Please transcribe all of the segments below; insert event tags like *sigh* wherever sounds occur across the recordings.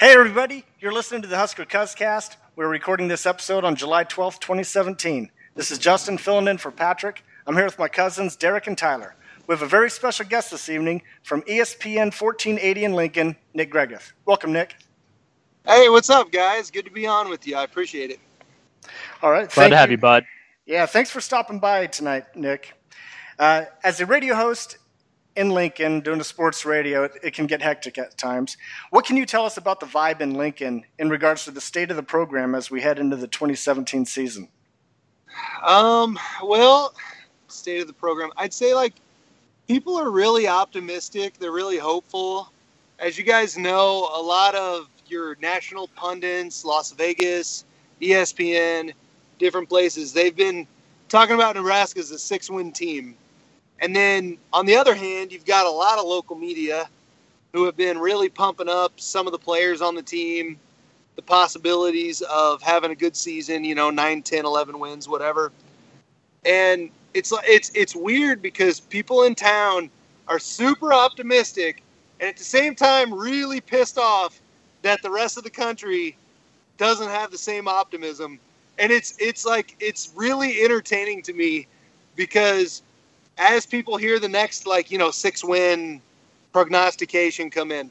Hey, everybody. You're listening to the Husker Cuzcast. We're recording this episode on July 12th, 2017. This is Justin filling in for Patrick. I'm here with my cousins, Derek and Tyler. We have a very special guest this evening from ESPN 1480 in Lincoln, Nick Gregath. Welcome, Nick. Hey, what's up, guys? Good to be on with you. I appreciate it. All right. Glad to have you, bud. Yeah, thanks for stopping by tonight, Nick. Uh, as a radio host in Lincoln doing the sports radio, it, it can get hectic at times. What can you tell us about the vibe in Lincoln in regards to the state of the program as we head into the 2017 season? Um, well, state of the program. I'd say like people are really optimistic. They're really hopeful. As you guys know, a lot of your national pundits, Las Vegas, ESPN, different places, they've been talking about Nebraska as a six-win team. And then on the other hand, you've got a lot of local media who have been really pumping up some of the players on the team, the possibilities of having a good season, you know, 9, 10, 11 wins, whatever. And it's it's it's weird because people in town are super optimistic and at the same time really pissed off that the rest of the country doesn't have the same optimism. And it's it's like it's really entertaining to me because as people hear the next like, you know, 6 win prognostication come in,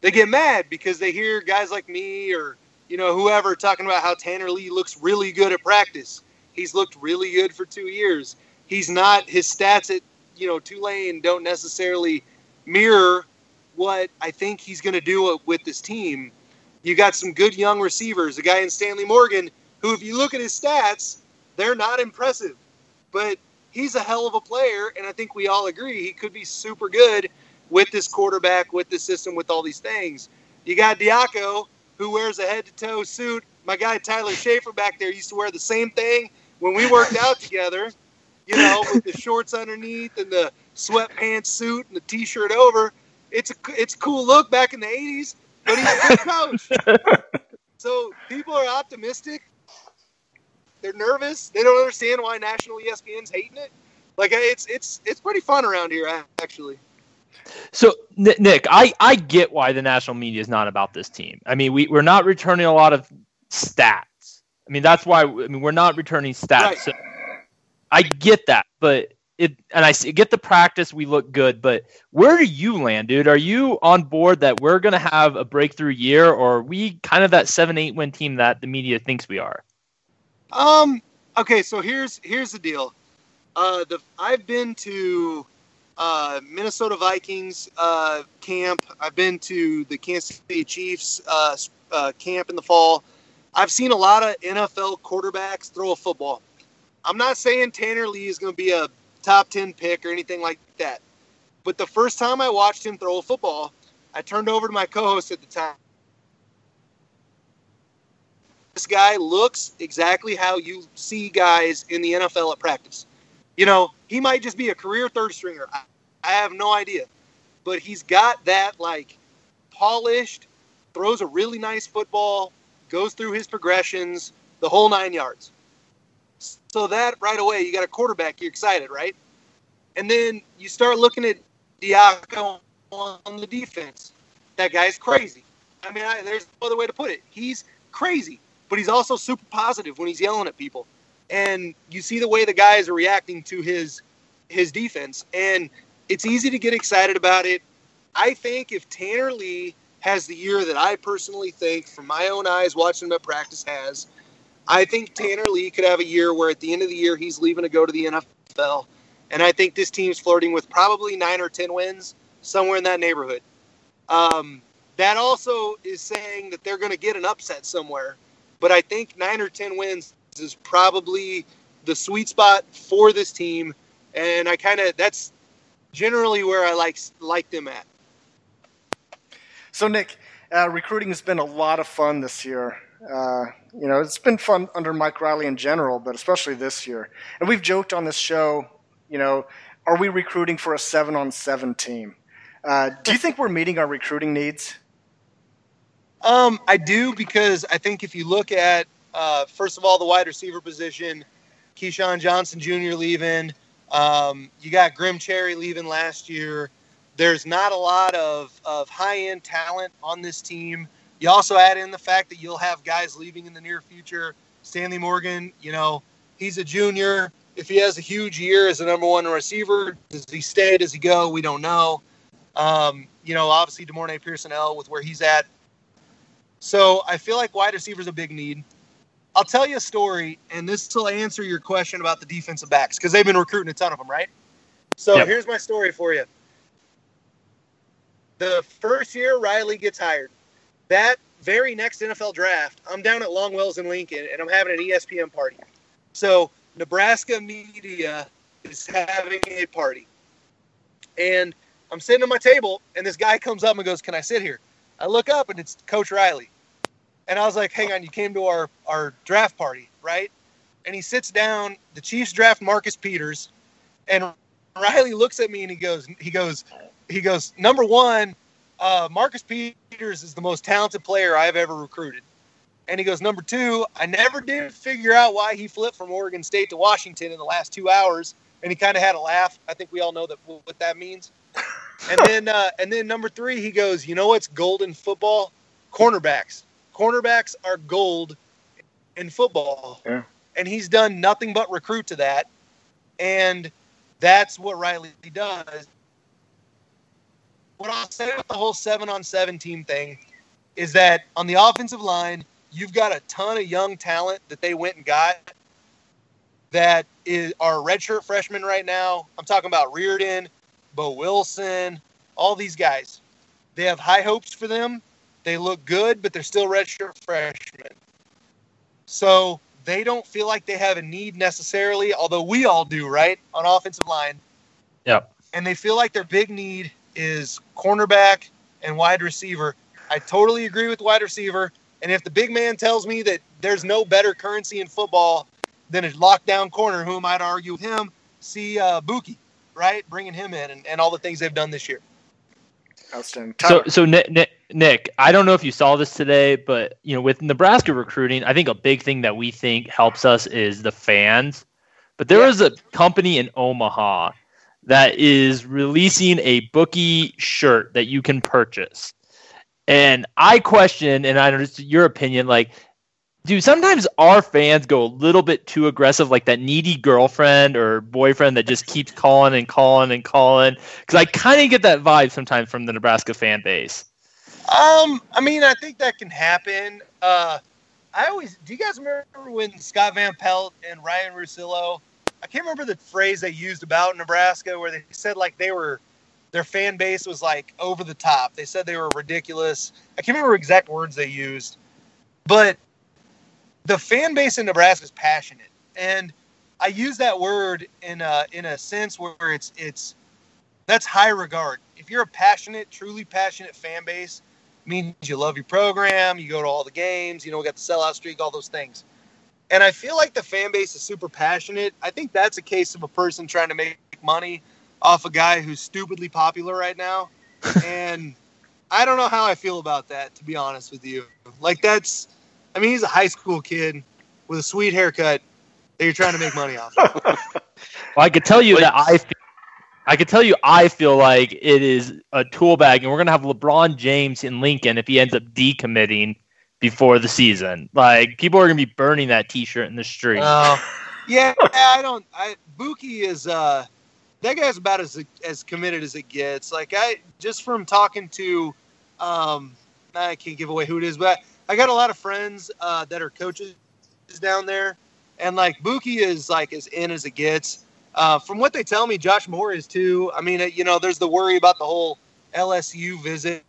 they get mad because they hear guys like me or you know whoever talking about how Tanner Lee looks really good at practice. He's looked really good for 2 years. He's not his stats at you know Tulane don't necessarily mirror what I think he's going to do with this team. You got some good young receivers, a guy in Stanley Morgan who if you look at his stats, they're not impressive. But he's a hell of a player and I think we all agree he could be super good with this quarterback, with this system, with all these things. You got Diaco, who wears a head to toe suit. My guy Tyler Schaefer back there used to wear the same thing when we worked out together, you know, with the shorts underneath and the sweatpants suit and the t shirt over. It's a it's a cool look back in the eighties, but he's a good coach. *laughs* so people are optimistic. They're nervous. They don't understand why national ESPN's hating it. Like it's it's it's pretty fun around here actually. So, Nick, I, I get why the national media is not about this team. I mean, we, we're not returning a lot of stats. I mean, that's why I mean, we're not returning stats. Right. So I get that, but it and I get the practice. We look good, but where do you land, dude? Are you on board that we're going to have a breakthrough year, or are we kind of that seven, eight win team that the media thinks we are? Um. Okay. So here's here's the deal. Uh, the I've been to uh, Minnesota Vikings uh, camp. I've been to the Kansas City Chiefs uh, uh, camp in the fall. I've seen a lot of NFL quarterbacks throw a football. I'm not saying Tanner Lee is going to be a top ten pick or anything like that, but the first time I watched him throw a football, I turned over to my co-host at the time. This guy looks exactly how you see guys in the NFL at practice. You know, he might just be a career third stringer. I, I have no idea. But he's got that like polished, throws a really nice football, goes through his progressions, the whole nine yards. So that right away, you got a quarterback, you're excited, right? And then you start looking at Diaco on the defense. That guy's crazy. I mean, I, there's no other way to put it. He's crazy, but he's also super positive when he's yelling at people. And you see the way the guys are reacting to his his defense, and it's easy to get excited about it. I think if Tanner Lee has the year that I personally think, from my own eyes watching him at practice, has, I think Tanner Lee could have a year where at the end of the year he's leaving to go to the NFL. And I think this team's flirting with probably nine or 10 wins, somewhere in that neighborhood. Um, that also is saying that they're going to get an upset somewhere. But I think nine or 10 wins is probably the sweet spot for this team. And I kind of, that's generally where I like, like them at. So, Nick, uh, recruiting has been a lot of fun this year. Uh, you know, it's been fun under Mike Riley in general, but especially this year. And we've joked on this show, you know, are we recruiting for a seven on seven team? Uh, do you think we're meeting our recruiting needs? Um, I do because I think if you look at uh, first of all the wide receiver position, Keyshawn Johnson Jr. leaving, um, you got Grim Cherry leaving last year. There's not a lot of, of high end talent on this team. You also add in the fact that you'll have guys leaving in the near future. Stanley Morgan, you know, he's a junior. If he has a huge year as a number one receiver, does he stay? Does he go? We don't know. Um, you know, obviously De'Mornay Pierson-El with where he's at. So I feel like wide receiver is a big need. I'll tell you a story, and this will answer your question about the defensive backs because they've been recruiting a ton of them, right? So Yep. here's my story for you. The first year Riley gets hired, that very next NFL draft, I'm down at Longwells in Lincoln, and I'm having an ESPN party. So Nebraska media is having a party, and I'm sitting at my table, and this guy comes up and goes, "Can I sit here?" I look up, and it's Coach Riley. And I was like, hang on, you came to our, our draft party, right? And he sits down, the Chiefs draft Marcus Peters, and Riley looks at me and he goes, he goes, he goes, number one, uh, Marcus Peters is the most talented player I've ever recruited. And he goes, number two, I never did figure out why he flipped from Oregon State to Washington in the last two hours. And he kind of had a laugh. I think we all know that what that means. And then, uh, and then number three, he goes, you know what's gold in football? Cornerbacks. Cornerbacks are gold in football. Yeah. And he's done nothing but recruit to that. And that's what Riley does. What I'll say about the whole seven on seven team thing is that on the offensive line, you've got a ton of young talent that they went and got that is are redshirt freshmen right now. I'm talking about Raridon, Boe Wilson, all these guys. They have high hopes for them. They look good, but they're still redshirt freshmen. So they don't feel like they have a need necessarily, although we all do, right? On offensive line. Yep. And they feel like their big need is cornerback and wide receiver. I totally agree with wide receiver. And if the big man tells me that there's no better currency in football than a lockdown corner, who to argue with him? See uh, Buki, right? Bringing him in and, and all the things they've done this year. Outstanding. So, Tyler, so Nick, Nick, Nick, I don't know if you saw this today, but you know, with Nebraska recruiting, I think a big thing that we think helps us is the fans. But there Yeah. is a company in Omaha that is releasing a bookie shirt that you can purchase. And I question, and I don't know your opinion, like, do sometimes our fans go a little bit too aggressive, like that needy girlfriend or boyfriend that just keeps calling and calling and calling? Because I kind of get that vibe sometimes from the Nebraska fan base. Um, I mean, I think that can happen. Uh, I always do. You guys remember when Scott Van Pelt and Ryen Russillo? I can't remember the phrase they used about Nebraska, where they said like they were their fan base was like over the top. They said they were ridiculous. I can't remember exact words they used, but the fan base in Nebraska is passionate, and I use that word in a in a sense where it's it's that's high regard. If you're a passionate, truly passionate fan base, means you love your program, you go to all the games, you know, we got the sellout streak, all those things. And I feel like the fan base is super passionate. I think that's a case of a person trying to make money off a guy who's stupidly popular right now. *laughs* and I don't know how I feel about that, to be honest with you. Like, that's, I mean, he's a high school kid with a sweet haircut that you're trying to make money off. of. *laughs* Well, I could tell you that I, feel, I could tell you I feel like it is a tool bag, and we're gonna have LeBron James in Lincoln if he ends up decommitting before the season. Like people are gonna be burning that T-shirt in the street. Oh, *laughs* yeah, I don't. I Buki is uh, that guy's about as as committed as it gets. Like I just from talking to, um, I can't give away who it is, but I got a lot of friends uh, that are coaches down there, and like Buki is like as in as it gets. Uh, from what they tell me, Josh Moore is too. I mean, you know, there's the worry about the whole LSU visit.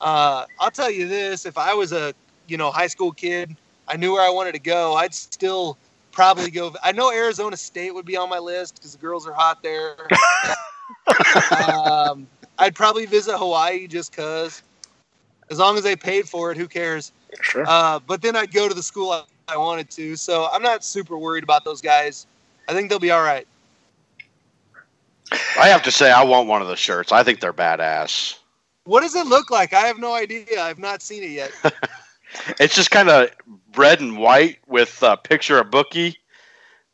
Uh, I'll tell you this: if I was a you know high school kid, I knew where I wanted to go. I'd still probably go. I know Arizona State would be on my list because the girls are hot there. *laughs* um, I'd probably visit Hawaii just cause. As long as they paid for it, who cares? sure. Uh, but then I'd go to the school I, I wanted to, so I'm not super worried about those guys. I think they'll be all right. I have to say, I want one of the shirts. I think they're badass. What does it look like? I have no idea. I've not seen it yet. *laughs* It's just kind of red and white with a picture of Bookie,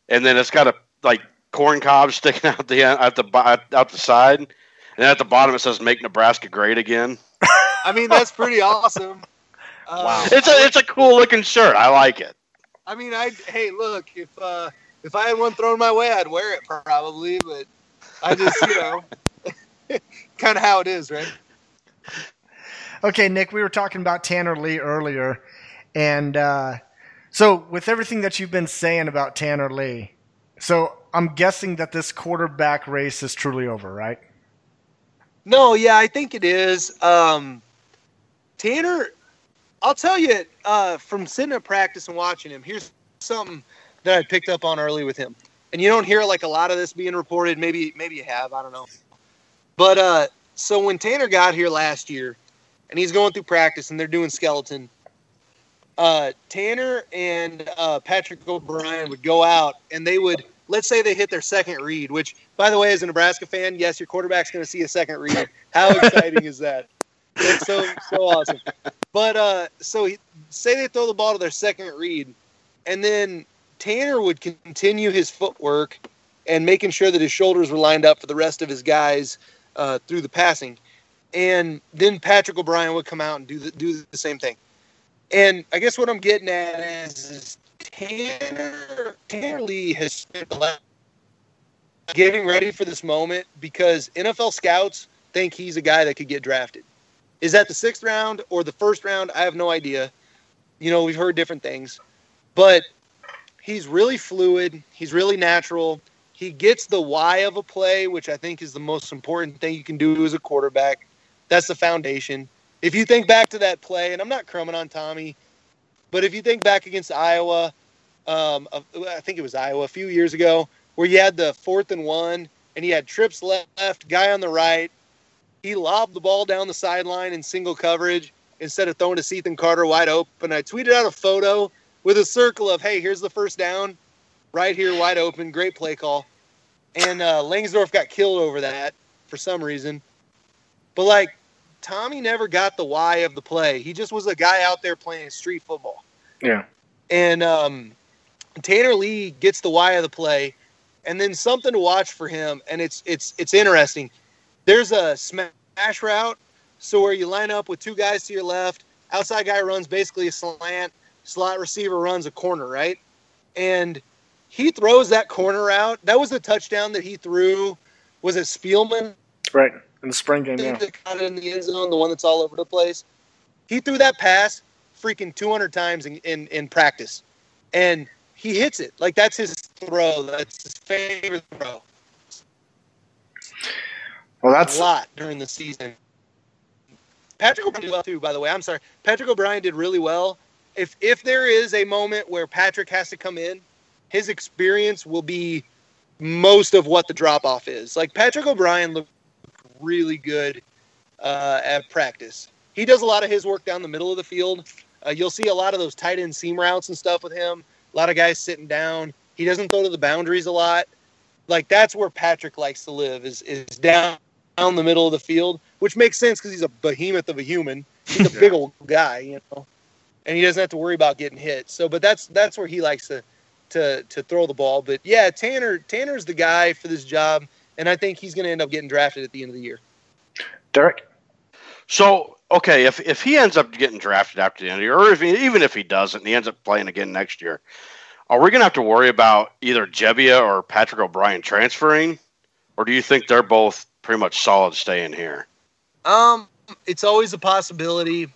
and then it's got a like corn cob sticking *laughs* out the end, out the out the side, and then at the bottom it says "Make Nebraska Great Again." I mean, that's pretty awesome. *laughs* Uh, Wow. It's a it's a cool looking shirt. I like it. I mean, I hey, look, if uh, if I had one thrown my way, I'd wear it probably, but I just you know, *laughs* kind of how it is, right? Okay, Nick, we were talking about Tanner Lee earlier, and uh, so with everything that you've been saying about Tanner Lee, so I'm guessing that this quarterback race is truly over, right? No, yeah, I think it is. Um, Tanner, I'll tell you uh, from sitting at practice and watching him. Here's something that I picked up on early with him, and you don't hear like a lot of this being reported. Maybe maybe you have. I don't know. But uh, so when Tanner got here last year, and he's going through practice, and they're doing skeleton. Uh, Tanner and uh, Patrick O'Brien would go out, and they would let's say they hit their second read. Which, by the way, as a Nebraska fan, yes, your quarterback's going to see a second read. How *laughs* exciting is that? It's so so awesome. But uh, so he, say they throw the ball to their second read, and then Tanner would continue his footwork and making sure that his shoulders were lined up for the rest of his guys uh, through the passing, and then Patrick O'Brien would come out and do the, do the same thing. And I guess what I'm getting at is, is Tanner Tanner Lee has spent getting ready for this moment because NFL scouts think he's a guy that could get drafted. Is that the sixth round or the first round? I have no idea. You know, we've heard different things, but he's really fluid. He's really natural. He gets the why of a play, which I think is the most important thing you can do as a quarterback. That's the foundation. If you think back to that play, and I'm not crumbing on Tommy, but if you think back against Iowa, um, I think it was Iowa a few years ago, where you had the fourth and one, and he had trips left, guy on the right. He lobbed the ball down the sideline in single coverage instead of throwing to Cethan Carter wide open. I tweeted out a photo with a circle of, hey, here's the first down, right here, wide open, great play call. And uh, Langsdorf got killed over that for some reason. But like, Tommy never got the why of the play. He just was a guy out there playing street football. Yeah. And um, Tanner Lee gets the why of the play, and then something to watch for him. And it's it's it's interesting. There's a smash route, so where you line up with two guys to your left, outside guy runs basically a slant, slot receiver runs a corner, right? And he throws that corner out. That was the touchdown that he threw. Was it Spielman? Right. In the spring game, yeah. got in the end zone, the one that's all over the place. He threw that pass freaking 200 times in, in, in practice, and he hits it. Like that's his throw. That's his favorite throw. Well, that's a lot during the season. Patrick O'Brien did well too, by the way. I'm sorry. Patrick O'Brien did really well. If if there is a moment where Patrick has to come in, his experience will be most of what the drop off is. Like Patrick O'Brien looked really good uh, at practice. He does a lot of his work down the middle of the field. Uh, you'll see a lot of those tight end seam routes and stuff with him. A lot of guys sitting down. He doesn't throw to the boundaries a lot. Like that's where Patrick likes to live is is down down the middle of the field, which makes sense because he's a behemoth of a human. He's a *laughs* big old guy, you know, and he doesn't have to worry about getting hit. So, but that's that's where he likes to to to throw the ball. But yeah, Tanner Tanner's the guy for this job, and I think he's going to end up getting drafted at the end of the year. Derek. So okay, if if he ends up getting drafted after the end of the year, or if he, even if he doesn't, and he ends up playing again next year, are we going to have to worry about either Gebbia or Patrick O'Brien transferring, or do you think they're both pretty much solid staying here? Um, it's always a possibility.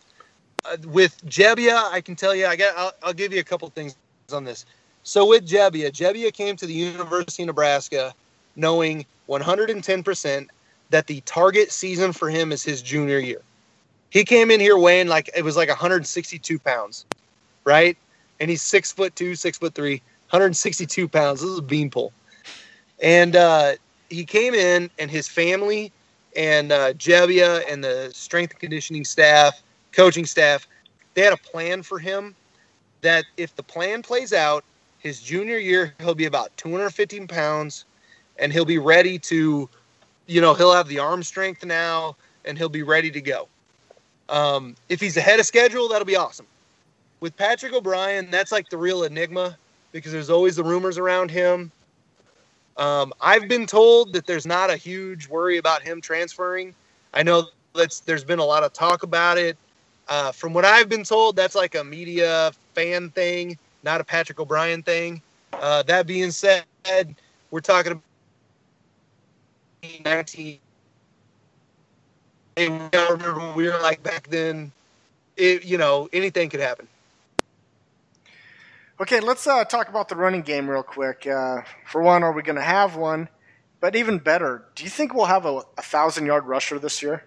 Uh, with Gebbia, I can tell you, I got. I'll, I'll give you a couple things on this. So with Gebbia, Gebbia came to the University of Nebraska knowing 110% that the target season for him is his junior year. He came in here weighing like it was like 162 pounds, right? And he's six foot two, six foot three, 162 pounds. This is a beanpole. And uh, he came in, and his family and uh, Gebbia and the strength and conditioning staff, coaching staff, they had a plan for him that if the plan plays out, his junior year he'll be about 215 pounds, and he'll be ready to, you know, he'll have the arm strength now, and he'll be ready to go. Um, if he's ahead of schedule, that'll be awesome. With Patrick O'Brien, that's like the real enigma because there's always the rumors around him. Um, I've been told that there's not a huge worry about him transferring. I know that's there's been a lot of talk about it. Uh, from what I've been told, that's like a media fan thing, not a Patrick O'Brien thing. Uh, that being said, we're talking about 19. And gotta remember when we were like back then, it, you know, anything could happen. Okay, let's uh, talk about the running game real quick. Uh, for one, are we going to have one? But even better, do you think we'll have a, a thousand yard rusher this year?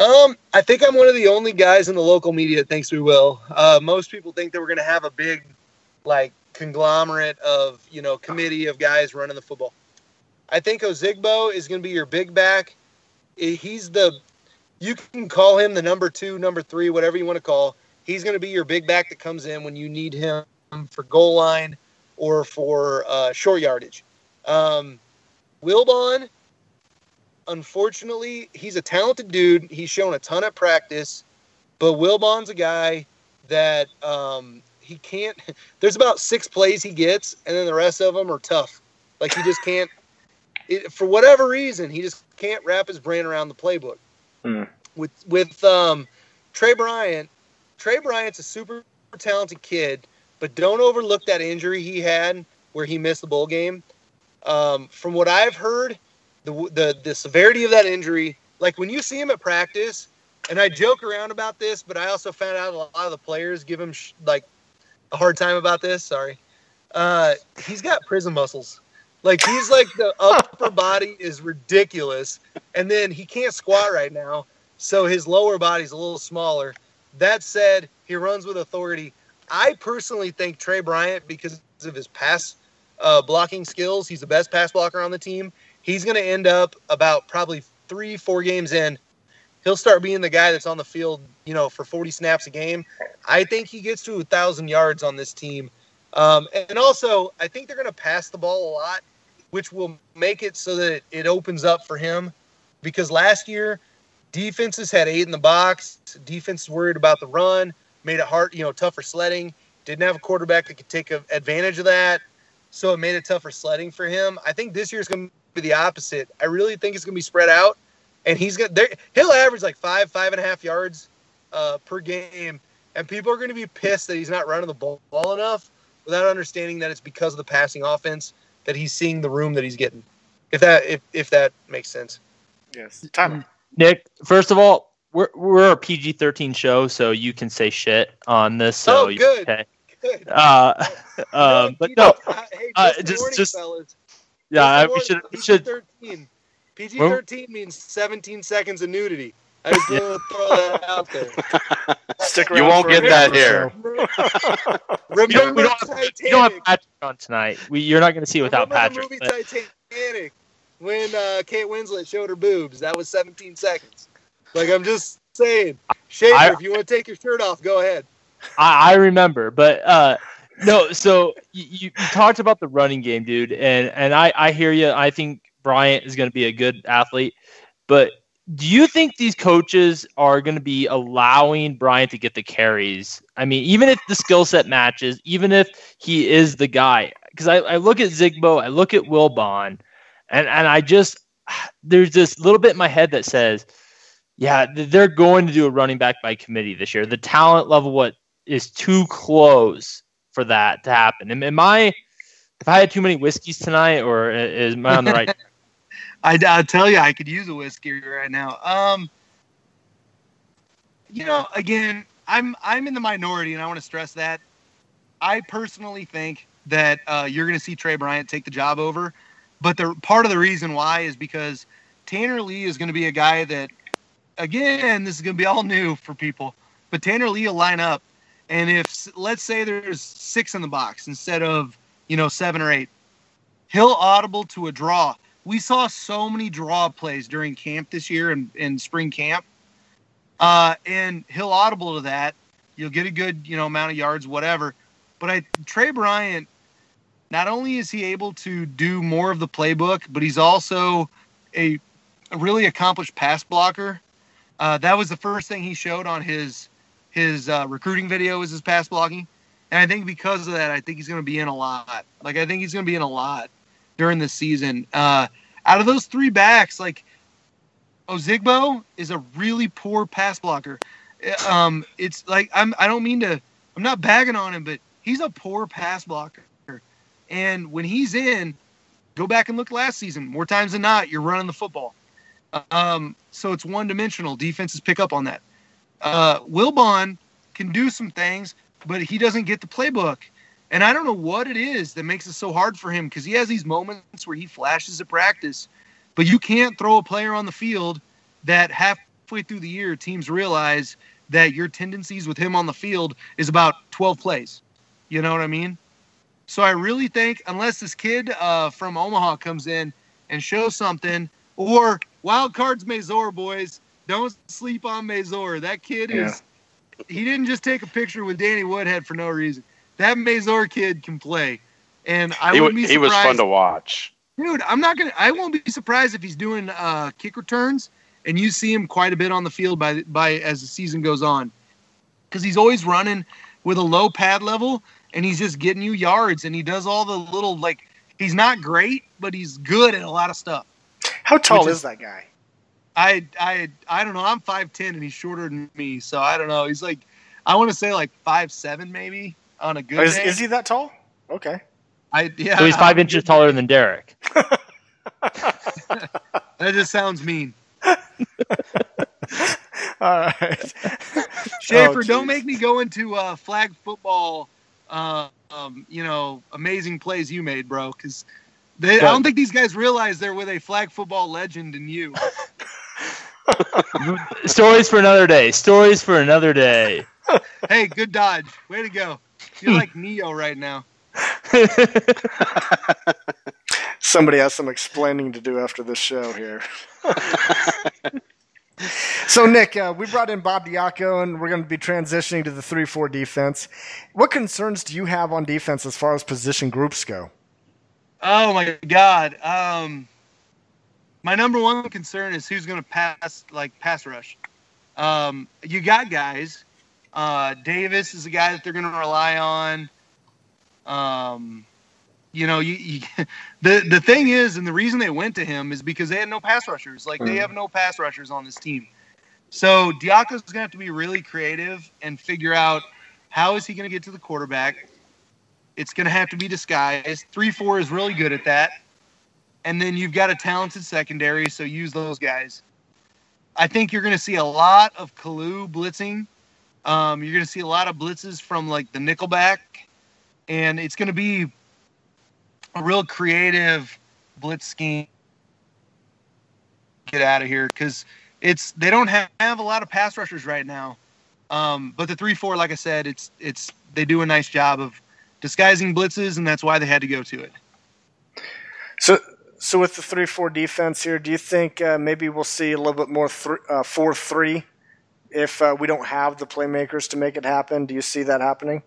Um, I think I'm one of the only guys in the local media that thinks we will. Uh, most people think that we're going to have a big, like, conglomerate of you know committee of guys running the football. I think Ozigbo is going to be your big back. He's the you can call him the number two, number three, whatever you want to call. He's going to be your big back that comes in when you need him for goal line or for uh, short yardage. Um, Wilbon, unfortunately, he's a talented dude. He's shown a ton of practice, but Wilbon's a guy that um, he can't. *laughs* There's about six plays he gets, and then the rest of them are tough. Like he just can't. It, for whatever reason, he just can't wrap his brain around the playbook. Mm. With with um, Tre Bryant, Tre Bryant's a super talented kid, but don't overlook that injury he had where he missed the bowl game. Um, from what I've heard, the, the the severity of that injury, like when you see him at practice, and I joke around about this, but I also found out a lot of the players give him sh- like a hard time about this. Sorry, uh, he's got prison muscles. Like he's like the *laughs* upper body is ridiculous, and then he can't squat right now, so his lower body's a little smaller. That said, he runs with authority. I personally think Tre Bryant, because of his pass uh, blocking skills, he's the best pass blocker on the team. He's going to end up about probably three, four games in. He'll start being the guy that's on the field, you know, for 40 snaps a game. I think he gets to a thousand yards on this team. Um, and also, I think they're going to pass the ball a lot, which will make it so that it opens up for him. Because last year, defenses had eight in the box. Defense worried about the run, made it hard, you know, tougher sledding. Didn't have a quarterback that could take advantage of that, so it made it tougher sledding for him. I think this year is going to be the opposite. I really think it's going to be spread out, and he's going to there he'll average like five, five and a half yards uh, per game, and people are going to be pissed that he's not running the ball, ball enough without understanding that it's because of the passing offense that he's seeing the room that he's getting. If that if if that makes sense. Yes. Time. Nick, first of all, we're we're a PG thirteen show, so you can say shit on this. So oh, good. Okay. Good. Uh, *laughs* um, but no, hey, uh, just, just- just- fellas. yeah, I, Just we should we should. PG-13. PG-13 means 17 seconds of nudity. I just want to throw that out there. *laughs* Stick around. *laughs* You won't get that here. or. We don't, Remember we don't have, Titanic. you don't have Patrick on tonight. We, you're not going to see it without Remember Patrick. the movie but- Titanic when uh, Kate Winslet showed her boobs. That was 17 seconds. Like I'm just saying, Schaefer, I- if you want to take your shirt off, go ahead. I, I remember, but uh, no. So you, you, you talked about the running game, dude, and and I I hear you. I think Bryant is going to be a good athlete, but do you think these coaches are going to be allowing Bryant to get the carries? I mean, even if the skill set matches, even if he is the guy, because I, I look at Zigbo, I look at Wilbon, and and I just there's this little bit in my head that says, yeah, they're going to do a running back by committee this year. The talent level, what is too close for that to happen. Am, am I, if I had too many whiskeys tonight, or is am I on the right? *laughs* I, I'll tell you, I could use a whiskey right now. Um, you know, again, I'm I'm in the minority, and I want to stress that. I personally think that uh, you're going to see Tre Bryant take the job over, but the part of the reason why is because Tanner Lee is going to be a guy that, again, this is going to be all new for people, but Tanner Lee will line up, and if let's say there's six in the box instead of you know seven or eight, he'll audible to a draw we saw so many draw plays during camp this year and in spring camp. Uh, and he'll audible to that. You'll get a good, you know, amount of yards, whatever. But I Tre Bryant, not only is he able to do more of the playbook, but he's also a, a really accomplished pass blocker. Uh, that was the first thing he showed on his his uh, recruiting video was his pass blocking. And I think because of that, I think he's going to be in a lot. Like I think he's going to be in a lot during the season. Uh, out of those three backs, like Ozigbo is a really poor pass blocker. Um, it's like I'm. I don't mean to. I'm not bagging on him, but he's a poor pass blocker. And when he's in, go back and look last season. More times than not, you're running the football. Um, so it's one dimensional. Defenses pick up on that. Uh, Wilbon can do some things, but he doesn't get the playbook. And I don't know what it is that makes it so hard for him because he has these moments where he flashes at practice, but you can't throw a player on the field that halfway through the year teams realize that your tendencies with him on the field is about 12 plays. You know what I mean? So I really think unless this kid uh, from Omaha comes in and shows something, or wild cards Mazour boys, don't sleep on Mazour. That kid Yeah. is he didn't just take a picture with Danny Woodhead for no reason. That Mazour kid can play, and I he, wouldn't be surprised. He was fun to watch. Dude, I'm not gonna. I won't be surprised if he's doing uh, kick returns, and you see him quite a bit on the field by by as the season goes on, because he's always running with a low pad level, and he's just getting you yards, and he does all the little like. He's not great, but he's good at a lot of stuff. How tall is, is- that guy? I I I don't know. I'm five ten, and he's shorter than me, so I don't know. He's like, I want to say like five seven maybe on a good Is, day. is he that tall? Okay. I yeah. So he's five on a inches good taller than Derek. *laughs* *laughs* That just sounds mean. *laughs* All right. Schaefer, Oh, don't make me go into uh, flag football. Uh, um, you know, amazing plays you made, bro. Because I don't think these guys realize they're with a flag football legend in you. *laughs* *laughs* Stories for another day. Stories for another day. hey, good dodge. Way to go. You're like *laughs* Neo right now. Somebody has some explaining to do after this show here. So, Nick, uh, we brought in Bob Diaco, and we're going to be transitioning to the 3 4 defense. What concerns do you have on defense as far as position groups go? Oh my God. Um, my number one concern is who's going to pass, like pass rush. Um, you got guys. Uh, Davis is a guy that they're going to rely on. Um, you know, you, you *laughs* the the thing is, and the reason they went to him is because they had no pass rushers. Like they Mhm. have no pass rushers on this team. So Diaco's going to have to be really creative and figure out how is he going to get to the quarterback. It's going to have to be disguised. Three four is really good at that. And then you've got a talented secondary, so use those guys. I think you're going to see a lot of Kalu blitzing. Um, you're going to see a lot of blitzes from like the nickelback, and it's going to be a real creative blitz scheme. Get out of here because it's they don't have, have a lot of pass rushers right now. Um, but the three four, like I said, it's it's they do a nice job of disguising blitzes, and that's why they had to go to it. So, so with the 3 4 defense here, do you think uh, maybe we'll see a little bit more 4 uh, 4 3 if uh, we don't have the playmakers to make it happen? Do you see that happening?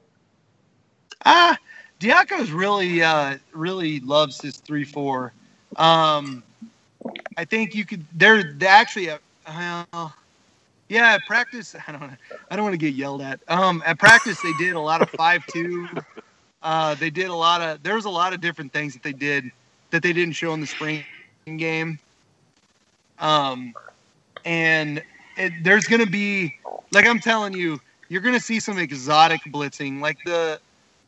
Ah, Diaco's really, uh, really loves his three four. Um, I think you could. They're, they actually, uh, yeah. At practice, *laughs* I don't, I don't want to get yelled at. Um, at practice, they did a lot of five two. Uh, they did a lot of. There was a lot of different things that they did that they didn't show in the spring game. Um, and it, there's going to be, like I'm telling you, you're going to see some exotic blitzing. Like the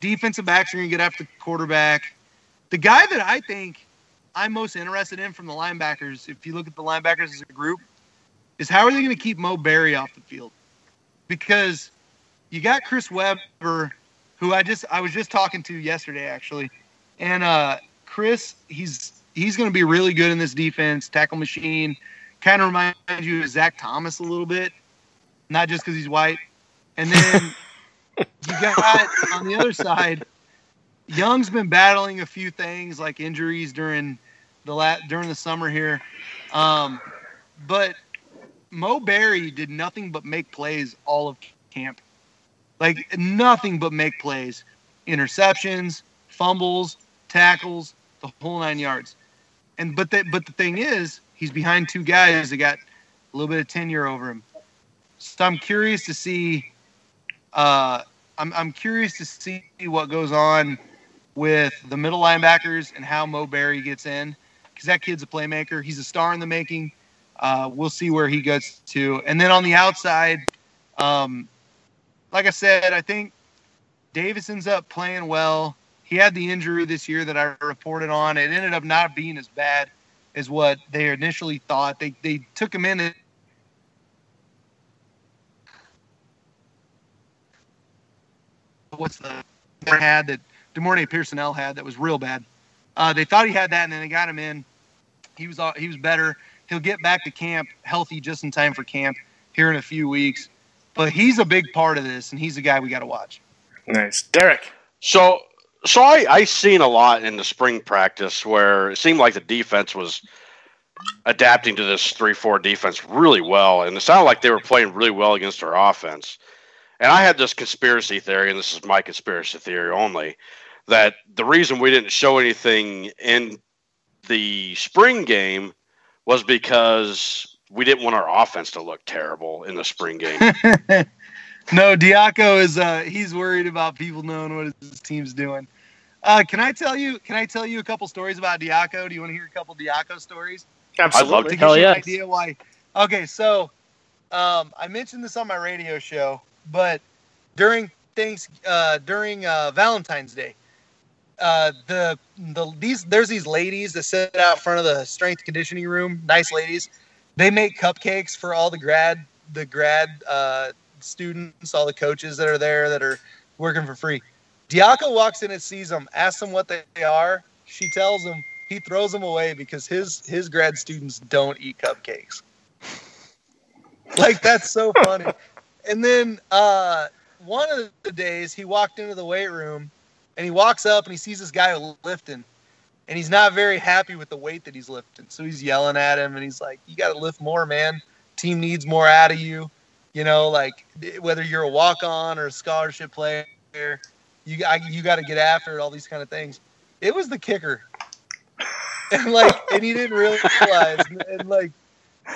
defensive backs are going to get after the quarterback. The guy that I think I'm most interested in from the linebackers, if you look at the linebackers as a group, is how are they going to keep Mo Barry off the field? Because you got Chris Weber, who I just I was just talking to yesterday actually, and uh, Chris he's he's going to be really good in this defense, tackle machine. Kind of reminds you of Zach Thomas a little bit, not just because he's white. And then you got on the other side, Young's been battling a few things like injuries during the la- during the summer here, um, but Mo Barry did nothing but make plays all of camp, like nothing but make plays, interceptions, fumbles, tackles, the whole nine yards. And but the but the thing is, he's behind two guys that got a little bit of tenure over him. So I'm curious to see. Uh, I'm I'm curious to see what goes on with the middle linebackers and how Mo Barry gets in because that kid's a playmaker. He's a star in the making. Uh, we'll see where he gets to. And then on the outside, Um, like I said, I think Davis ends up playing well. He had the injury this year that I reported on. It ended up not being as bad as what they initially thought. They they took him in. What's the had that De'Mornay Pierson-El had that was real bad. Uh, they thought he had that, and then they got him in. He was he was better. He'll get back to camp healthy just in time for camp here in a few weeks. But he's a big part of this, and he's the guy we got to watch. Nice, Derek. So, so I I seen a lot in the spring practice where it seemed like the defense was adapting to this three four defense really well, and it sounded like they were playing really well against our offense. And I had this conspiracy theory, and this is my conspiracy theory only, that the reason we didn't show anything in the spring game was because we didn't want our offense to look terrible in the spring game. *laughs* no, Diaco is uh, he's worried about people knowing what his team's doing. Uh, can I tell you? Can I tell you a couple stories about Diaco? Do you want to hear a couple Diaco stories? Absolutely. I'd love to to. give Hell you an idea why. Okay, so um, I mentioned this on my radio show, but during things uh, during uh, Valentine's Day, uh, the the these there's these ladies that sit out front of the strength conditioning room. Nice ladies. They make cupcakes for all the grad the grad uh, students, all the coaches that are there that are working for free. Diaco walks in and sees them, asks them what they are. She tells him. He throws them away because his his grad students don't eat cupcakes. Like that's so funny. And then uh, one of the days he walked into the weight room and he walks up and he sees this guy lifting and he's not very happy with the weight that he's lifting. So he's yelling at him and he's like, "You got to lift more, man. Team needs more out of you. You know, like whether you're a walk-on or a scholarship player, you you got to get after it. All these kind of things." It was the kicker, *laughs* and like, and he didn't realize, and, and like,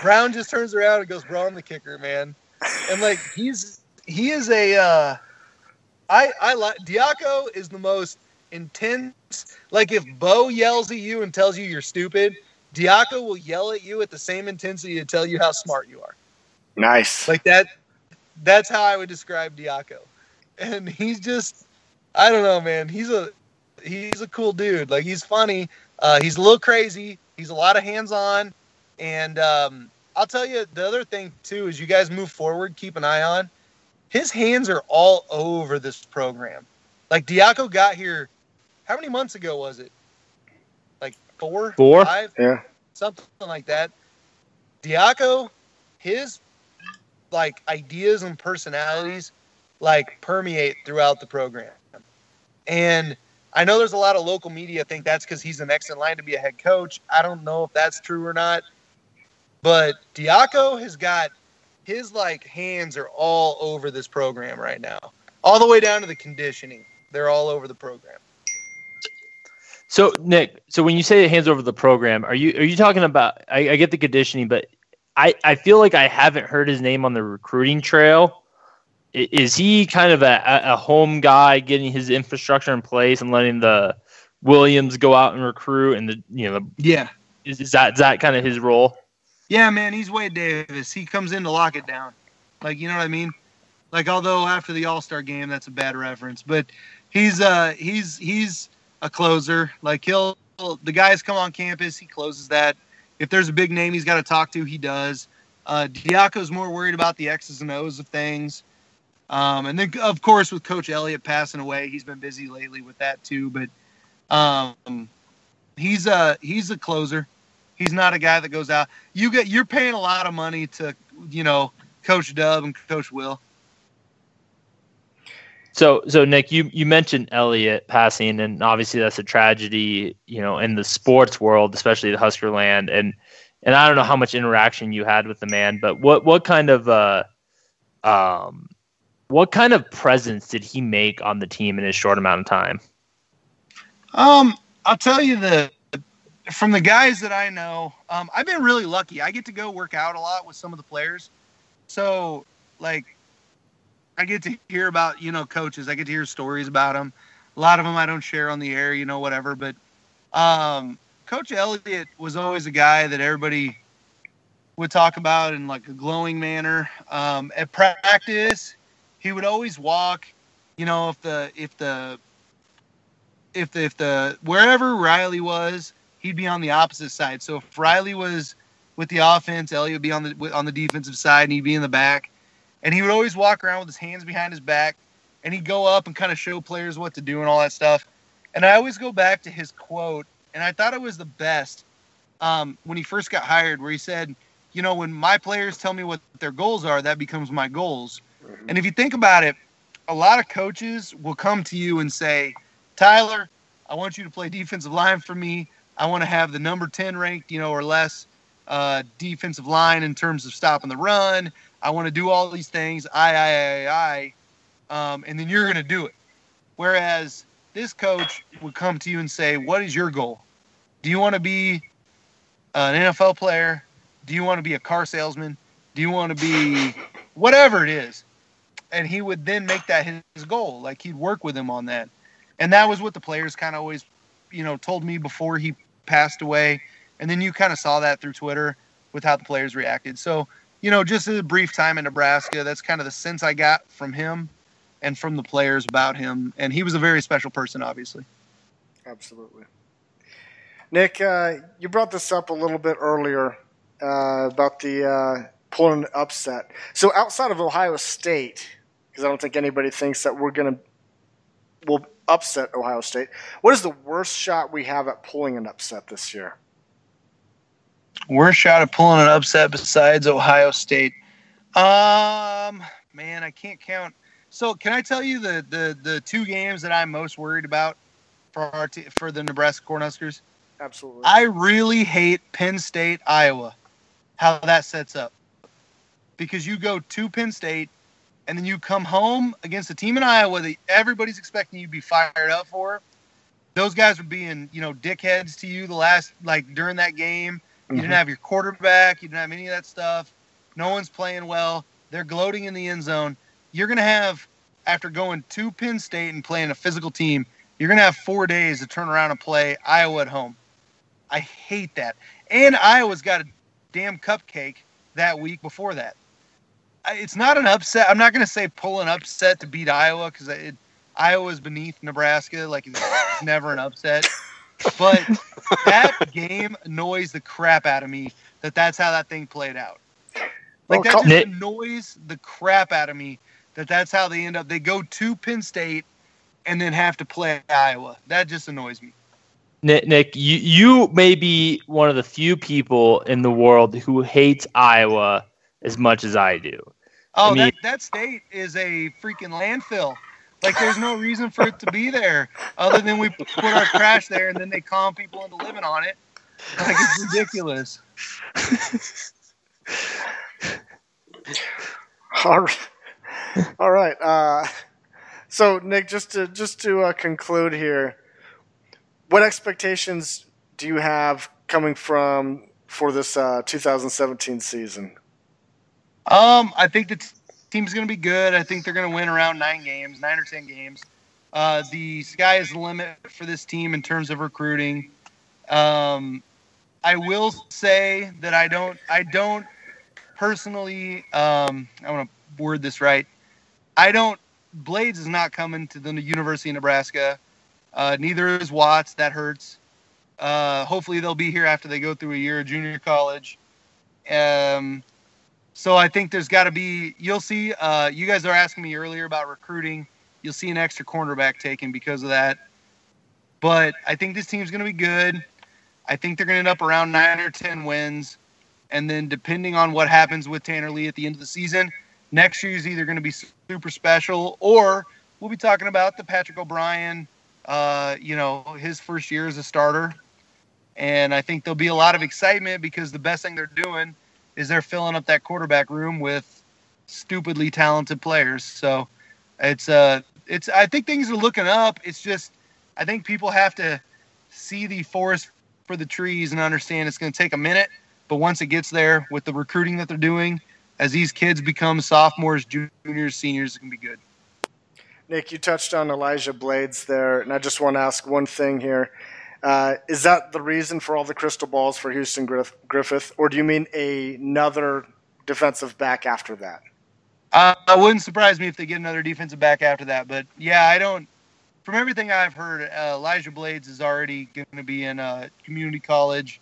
Brown just turns around and goes, "Bro, I'm the kicker, man," and like, he's he is a. Uh, I I like Diaco is the most intense. Like if Bo yells at you and tells you you're stupid, Diaco will yell at you at the same intensity to tell you how smart you are. Nice. Like that. That's how I would describe Diaco, and he's just. I don't know, man. He's a he's a cool dude. Like he's funny. Uh, he's a little crazy. He's a lot of hands on, and um, I'll tell you the other thing too is you guys move forward, keep an eye on. His hands are all over this program. Like Diaco got here, how many months ago was it? Like four, Four? yeah. something like that. Diaco, his like ideas and personalities like permeate throughout the program. And I know there's a lot of local media think that's because he's the next in line to be a head coach. I don't know if that's true or not. But Diaco has got his like hands are all over this program right now. All the way down to the conditioning. They're all over the program. So Nick, so when you say hands over the program, are you are you talking about? I, I get the conditioning, but I I feel like I haven't heard his name on the recruiting trail. Is he kind of a, a a home guy, getting his infrastructure in place and letting the Williams go out and recruit, and the you know the, Yeah. is, is that is that kind of his role? Yeah, man, he's Wade Davis. He comes in to lock it down. Like, you know what I mean? Like, although after the All Star game, that's a bad reference, but he's uh he's he's a closer. Like he'll the guys come on campus, he closes that. If there's a big name he's got to talk to, he does. Uh, Diaco's more worried about the X's and O's of things. Um, and then, of course, with Coach Elliott passing away, he's been busy lately with that too. But um, he's a he's a closer. He's not a guy that goes out. You get you're paying a lot of money to you know Coach Dub and Coach Will. So, so Nick, you you mentioned Elliott passing, and obviously that's a tragedy, you know, in the sports world, especially the Husker land. And and I don't know how much interaction you had with the man, but what what kind of uh, um, what kind of presence did he make on the team in his short amount of time? Um, I'll tell you the from the guys that I know, um, I've been really lucky. I get to go work out a lot with some of the players, so like I get to hear about you know coaches. I get to hear stories about them. A lot of them I don't share on the air, you know, whatever. But um, Coach Elliott was always a guy that everybody would talk about in like a glowing manner. Um, at practice, he would always walk. You know, if the if the if the, if the wherever Riley was, he'd be on the opposite side. So if Riley was with the offense, Elliott would be on the on the defensive side, and he'd be in the back. And he would always walk around with his hands behind his back, and he'd go up and kind of show players what to do and all that stuff. And I always go back to his quote, and I thought it was the best um, when he first got hired, where he said, "You know, when my players tell me what their goals are, that becomes my goals." Mm-hmm. And if you think about it, a lot of coaches will come to you and say, "Tyler, I want you to play defensive line for me. I want to have the number 10 ranked, you know, or less uh, defensive line in terms of stopping the run. I want to do all these things. I, I, I, I. Um, and then you're going to do it. Whereas this coach would come to you and say, What is your goal? Do you want to be an NFL player? Do you want to be a car salesman? Do you want to be whatever it is? And he would then make that his goal. Like he'd work with him on that. And that was what the players kind of always, you know, told me before he passed away. And then you kind of saw that through Twitter with how the players reacted. So, you know, just a brief time in Nebraska, that's kind of the sense I got from him and from the players about him. And he was a very special person, obviously. Absolutely. Nick, uh, you brought this up a little bit earlier uh, about the uh, pulling upset. So outside of Ohio State, because I don't think anybody thinks that we're going to will upset Ohio State. What is the worst shot we have at pulling an upset this year? Worst shot at pulling an upset besides Ohio State. Um, man, I can't count. So, can I tell you the the the two games that I'm most worried about for our t- for the Nebraska Cornhuskers? Absolutely. I really hate Penn State, Iowa. How that sets up. Because you go to Penn State and then you come home against a team in Iowa that everybody's expecting you to be fired up for. Those guys were being, you know, dickheads to you the last like during that game. You mm-hmm. didn't have your quarterback, you didn't have any of that stuff. No one's playing well. They're gloating in the end zone. You're gonna have after going to Penn State and playing a physical team, you're gonna have four days to turn around and play Iowa at home. I hate that. And Iowa's got a damn cupcake that week before that it's not an upset. I'm not going to say pull an upset to beat Iowa because Iowa's beneath Nebraska. Like it's, it's *laughs* never an upset. But that game annoys the crap out of me that that's how that thing played out. Like that just annoys the crap out of me that that's how they end up. They go to Penn State and then have to play Iowa. That just annoys me. Nick, Nick, you you may be one of the few people in the world who hates Iowa as much as I do. Oh, I mean, that, that state is a freaking landfill. Like, there's no reason for it to be there other than we put our trash there and then they calm people into living on it. Like, it's ridiculous. *laughs* All right. All right. Uh, so, Nick, just to just to uh, conclude here, what expectations do you have coming from for this uh, 2017 season? Um, I think the team's going to be good. I think they're going to win around nine games, nine or ten games. Uh, the sky is the limit for this team in terms of recruiting. Um, I will say that I don't, I don't personally. Um, I want to word this right. I don't. Blades is not coming to the University of Nebraska. Uh, neither is Watts. That hurts. Uh, hopefully they'll be here after they go through a year of junior college. Um, so I think there's got to be. You'll see. Uh, you guys are asking me earlier about recruiting. You'll see an extra cornerback taken because of that. But I think this team's going to be good. I think they're going to end up around nine or ten wins, and then depending on what happens with Tanner Lee at the end of the season, next year is either going to be super special or we'll be talking about the Patrick O'Brien. Uh, you know, his first year as a starter, and I think there'll be a lot of excitement because the best thing they're doing is they're filling up that quarterback room with stupidly talented players. So it's uh it's I think things are looking up. It's just I think people have to see the forest for the trees and understand it's going to take a minute, but once it gets there with the recruiting that they're doing, as these kids become sophomores, juniors, seniors, it can be good. Nick, you touched on Elijah Blades there, and I just want to ask one thing here. Uh, is that the reason for all the crystal balls for Houston Griff- Griffith, or do you mean a, another defensive back after that? Uh, it wouldn't surprise me if they get another defensive back after that. But yeah, I don't. From everything I've heard, uh, Elijah Blades is already going to be in a community college,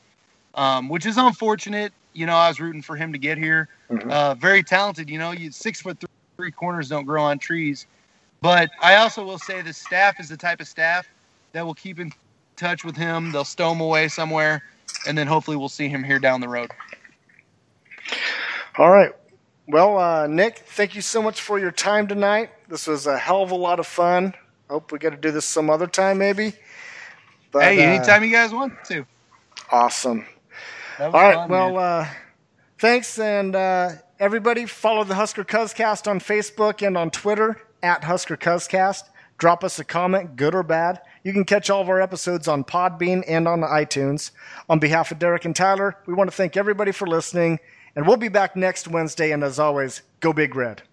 um, which is unfortunate. You know, I was rooting for him to get here. Mhm. Uh, very talented. You know, you six foot three, three corners don't grow on trees. But I also will say the staff is the type of staff that will keep in touch with him. They'll stow him away somewhere, and then hopefully we'll see him here down the road. All right. Well, uh, Nick, thank you so much for your time tonight. This was a hell of a lot of fun. Hope we get to do this some other time, maybe. But, hey, uh, anytime you guys want to. awesome. All right. fun, well, uh, thanks, and uh, everybody follow the Husker Cuzcast on Facebook and on Twitter at Husker Cuzcast. Drop us a comment, good or bad. You can catch all of our episodes on Podbean and on iTunes. On behalf of Derek and Tyler, we want to thank everybody for listening, and we'll be back next Wednesday. And as always, go Big Red.